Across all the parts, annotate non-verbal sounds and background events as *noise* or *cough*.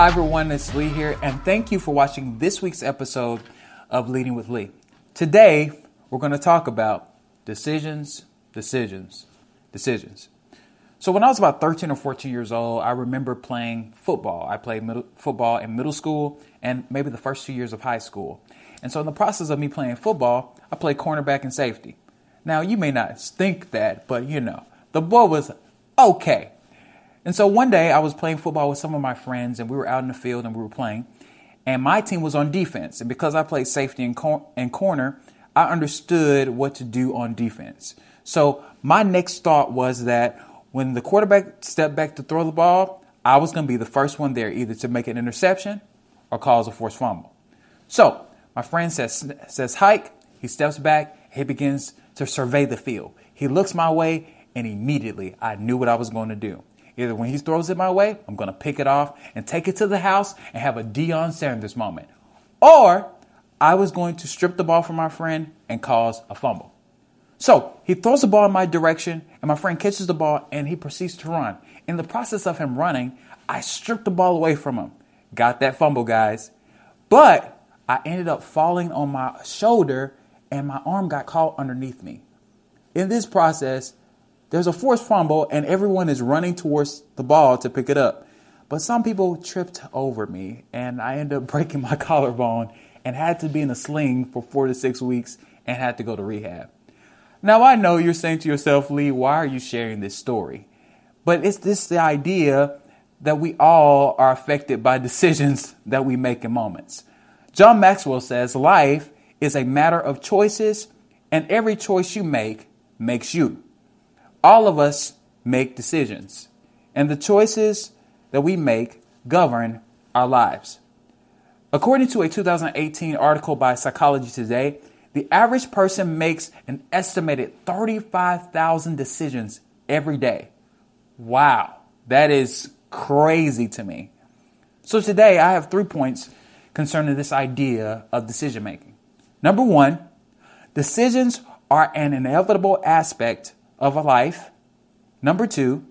Hi, everyone, it's Lee here, and thank you for watching this week's episode of Leading with Lee. Today, we're going to talk about decisions, decisions, decisions. So, when I was about 13 or 14 years old, I remember playing football. I played middle, football in middle school and maybe the first two years of high school. And so, in the process of me playing football, I played cornerback and safety. Now, you may not think that, but you know, the ball was okay. And so one day I was playing football with some of my friends, and we were out in the field and we were playing. And my team was on defense. And because I played safety and, cor- and corner, I understood what to do on defense. So my next thought was that when the quarterback stepped back to throw the ball, I was going to be the first one there, either to make an interception or cause a forced fumble. So my friend says, says hike. He steps back. He begins to survey the field. He looks my way, and immediately I knew what I was going to do. Either when he throws it my way, I'm going to pick it off and take it to the house and have a Deion Sanders moment. Or I was going to strip the ball from my friend and cause a fumble. So he throws the ball in my direction, and my friend catches the ball and he proceeds to run. In the process of him running, I stripped the ball away from him. Got that fumble, guys. But I ended up falling on my shoulder and my arm got caught underneath me. In this process, there's a forced fumble and everyone is running towards the ball to pick it up. But some people tripped over me and I ended up *laughs* breaking my collarbone and had to be in a sling for four to six weeks and had to go to rehab. Now I know you're saying to yourself, Lee, why are you sharing this story? But it's this the idea that we all are affected by *laughs* decisions that we make in moments. John Maxwell says life is a matter of choices, and every choice you make makes you all of us make decisions, and the choices that we make govern our lives. According to a 2018 article by Psychology Today, the average person makes an estimated 35,000 decisions every day. Wow, that is crazy to me. So today I have three points concerning this idea of decision making. Number one, decisions are an inevitable aspect of a life. Number two,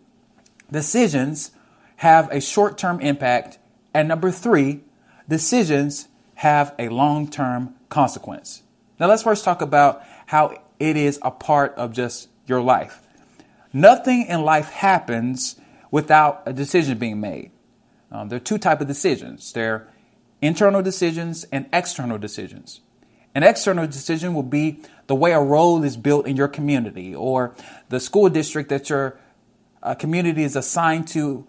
decisions have a short term impact. And number three, decisions have a long term consequence. Now, let's first talk about how it is a part of just your life. Nothing in life happens without a decision being made. Um, there are two types of decisions. There are internal decisions and external decisions. An external decision will be the way a road is built in your community or the school district that your uh, community is assigned to.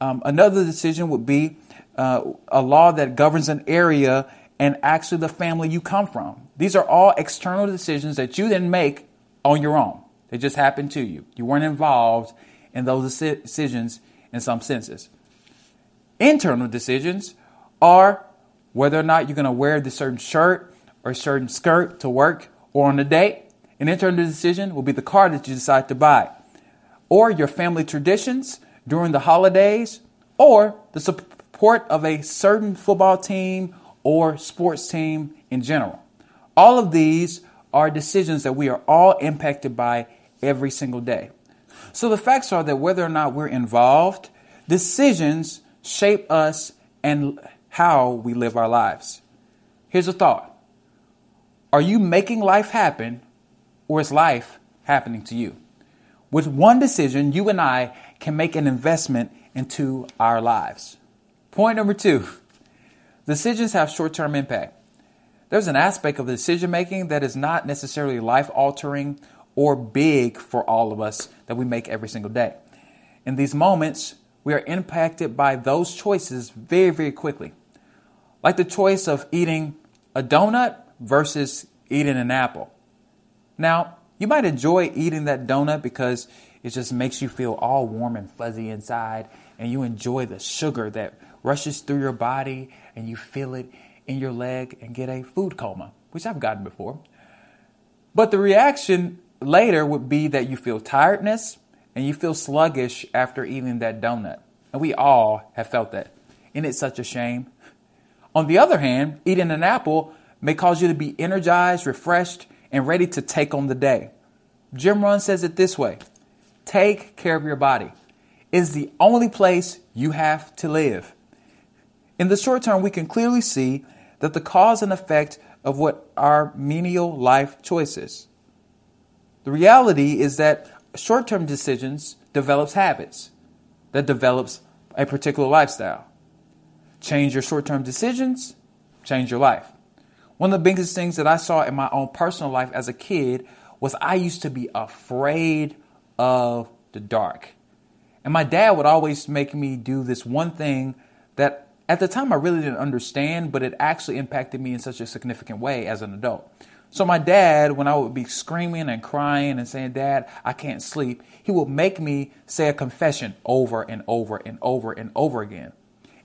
Um, another decision would be uh, a law that governs an area and actually the family you come from. These are all external decisions that you then make on your own. They just happened to you. You weren't involved in those decisions in some senses. Internal decisions are whether or not you're going to wear the certain shirt or a certain skirt to work or on a date. An internal decision will be the car that you decide to buy, or your family traditions during the holidays, or the support of a certain football team or sports team in general. All of these are decisions that we are all impacted by every single day. So the facts are that whether or not we're involved, decisions shape us and how we live our lives. Here's a thought are you making life happen or is life happening to you? With one decision, you and I can make an investment into our lives. Point number two decisions have short term impact. There's an aspect of decision making that is not necessarily life altering or big for all of us that we make every single day. In these moments, we are impacted by those choices very, very quickly. Like the choice of eating a donut versus eating an apple. Now, you might enjoy eating that donut because it just makes you feel all warm and fuzzy inside, and you enjoy the sugar that rushes through your body, and you feel it in your leg and get a food coma, which I've gotten before. But the reaction later would be that you feel tiredness and you feel sluggish after eating that donut. And we all have felt that. Isn't it such a shame? On the other hand, eating an apple may cause you to be energized, refreshed, and ready to take on the day. Jim Rohn says it this way Take care of your body. It's the only place you have to live. In the short term, we can clearly see that the cause and effect of what our menial life choices. The reality is that short-term decisions develops habits that develops a particular lifestyle. Change your short-term decisions, change your life. One of the biggest things that I saw in my own personal life as a kid was I used to be afraid of the dark. And my dad would always make me do this one thing that at the time I really didn't understand, but it actually impacted me in such a significant way as an adult. So my dad, when I would be screaming and crying and saying, Dad, I can't sleep, he would make me say a confession over and over and over and over again.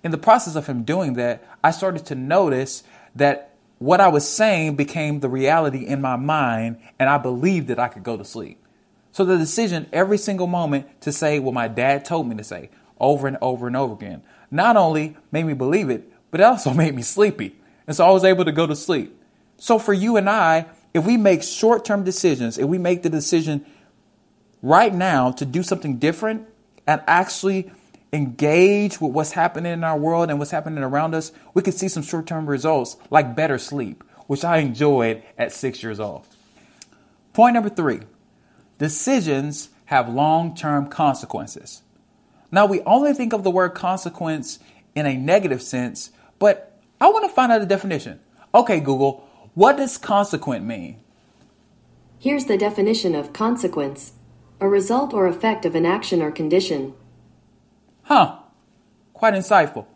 In the process of him doing that, I started to notice that what I was saying became the reality in my mind, and I believed that I could go to sleep. So the decision every single moment to say what my dad told me to say over and over and over again not only made me believe it, but it also *laughs* made me sleepy. And so I was able to go to sleep. So for you and I, if we make short term decisions, if we make the decision right now to do something different and actually engage with what's happening in our world and what's happening around us, we could see some short term results like better sleep, which I enjoyed at six years old. Point number three decisions have long term consequences. Now, we only think of the word consequence in a negative sense, but I want to find out the definition. Okay, Google, what does consequent mean? Here's the definition of consequence a result or effect of an action or condition. Huh, quite insightful.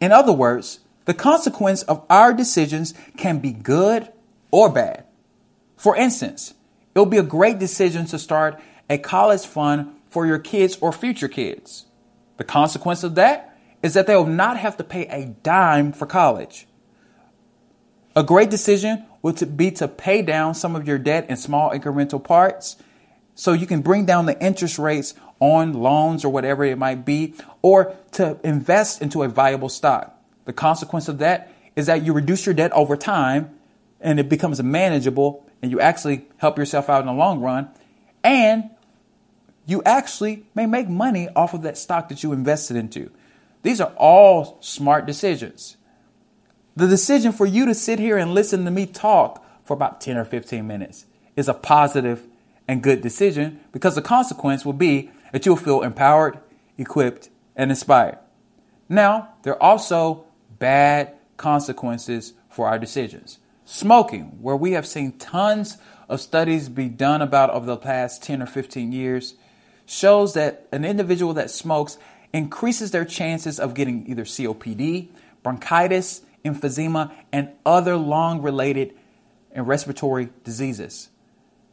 In other words, the consequence of our decisions can be good or bad. For instance, it will be a great decision to start a college fund for your kids or future kids. The consequence of that is that they will not have to pay a dime for college. A great decision would be to pay down some of your debt in small incremental parts so you can bring down the interest rates on loans or whatever it might be, or to invest into a viable stock. The consequence of that is that you reduce your debt over time and it becomes manageable and you actually help yourself out in the long run. And you actually may make money off of that stock that you invested into. These are all smart decisions. The decision for you to sit here and listen to me talk for about 10 or 15 minutes is a positive and good decision because the consequence will be that you'll feel empowered, equipped, and inspired. Now, there are also bad consequences for our decisions. Smoking, where we have seen tons of studies be done about over the past 10 or 15 years, shows that an individual that smokes increases their chances of getting either COPD, bronchitis, emphysema, and other lung related and respiratory diseases.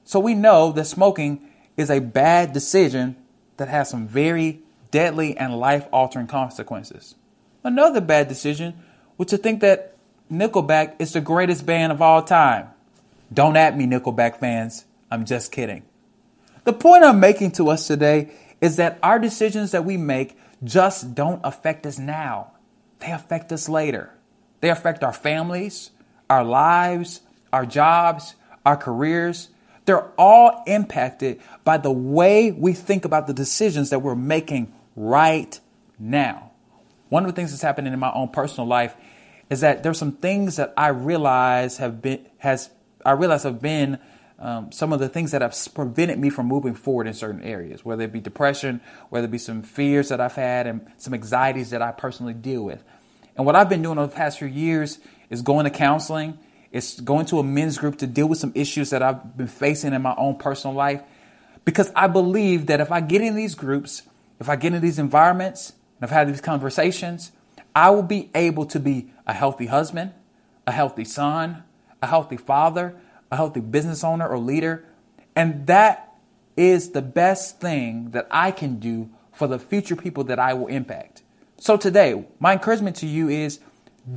So we know that smoking is a bad decision that has some very deadly and life altering consequences. Another bad decision was to think that Nickelback is the greatest band of all time. Don't at me, Nickelback fans. I'm just kidding. The point I'm making to us today is that our decisions that we make just don't affect us now. They affect us later. They affect our families, our lives, our jobs, our careers. They're all impacted by the way we think about the decisions that we're making right now. One of the things that's happening in my own personal life is that there's some things that I realize have been has I realize have been um, some of the things that have prevented me from moving forward in certain areas, whether it be depression, whether it be some fears that I've had, and some anxieties that I personally deal with. And what I've been doing over the past few years is going to counseling, it's going to a men's group to deal with some issues that I've been facing in my own personal life. Because I believe that if I get in these groups, if I get in these environments, and I've had these conversations, I will be able to be a healthy husband, a healthy son, a healthy father, a healthy business owner or leader. And that is the best thing that I can do for the future people that I will impact. So today, my encouragement to you is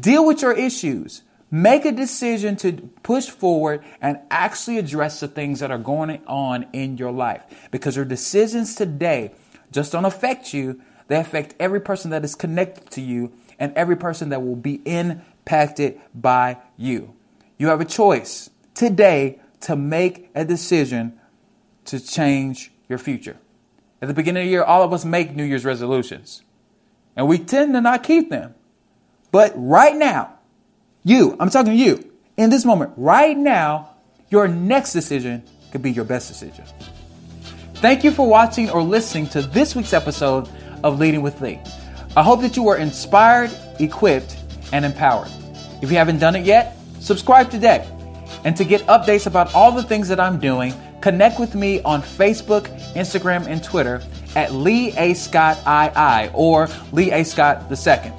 deal with your issues. Make a decision to push forward and actually address the things that are going on in your life because your decisions today just don't affect you. They affect every person that is connected to you and every person that will be impacted by you. You have a choice today to make a decision to change your future. At the beginning of the year, all of us make New Year's resolutions, and we tend to not keep them. But right now, you, I'm talking to you, in this moment, right now, your next decision could be your best decision. Thank you for watching or listening to this week's episode of Leading with Lee. I hope that you were inspired, equipped, and empowered. If you haven't done it yet, subscribe today. And to get updates about all the things that I'm doing, connect with me on Facebook, Instagram, and Twitter at Lee A. Scott II or Lee A. Scott II.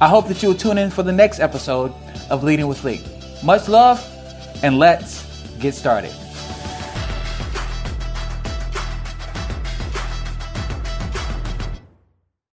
I hope that you will tune in for the next episode of Leading with Lee. Much love, and let's get started.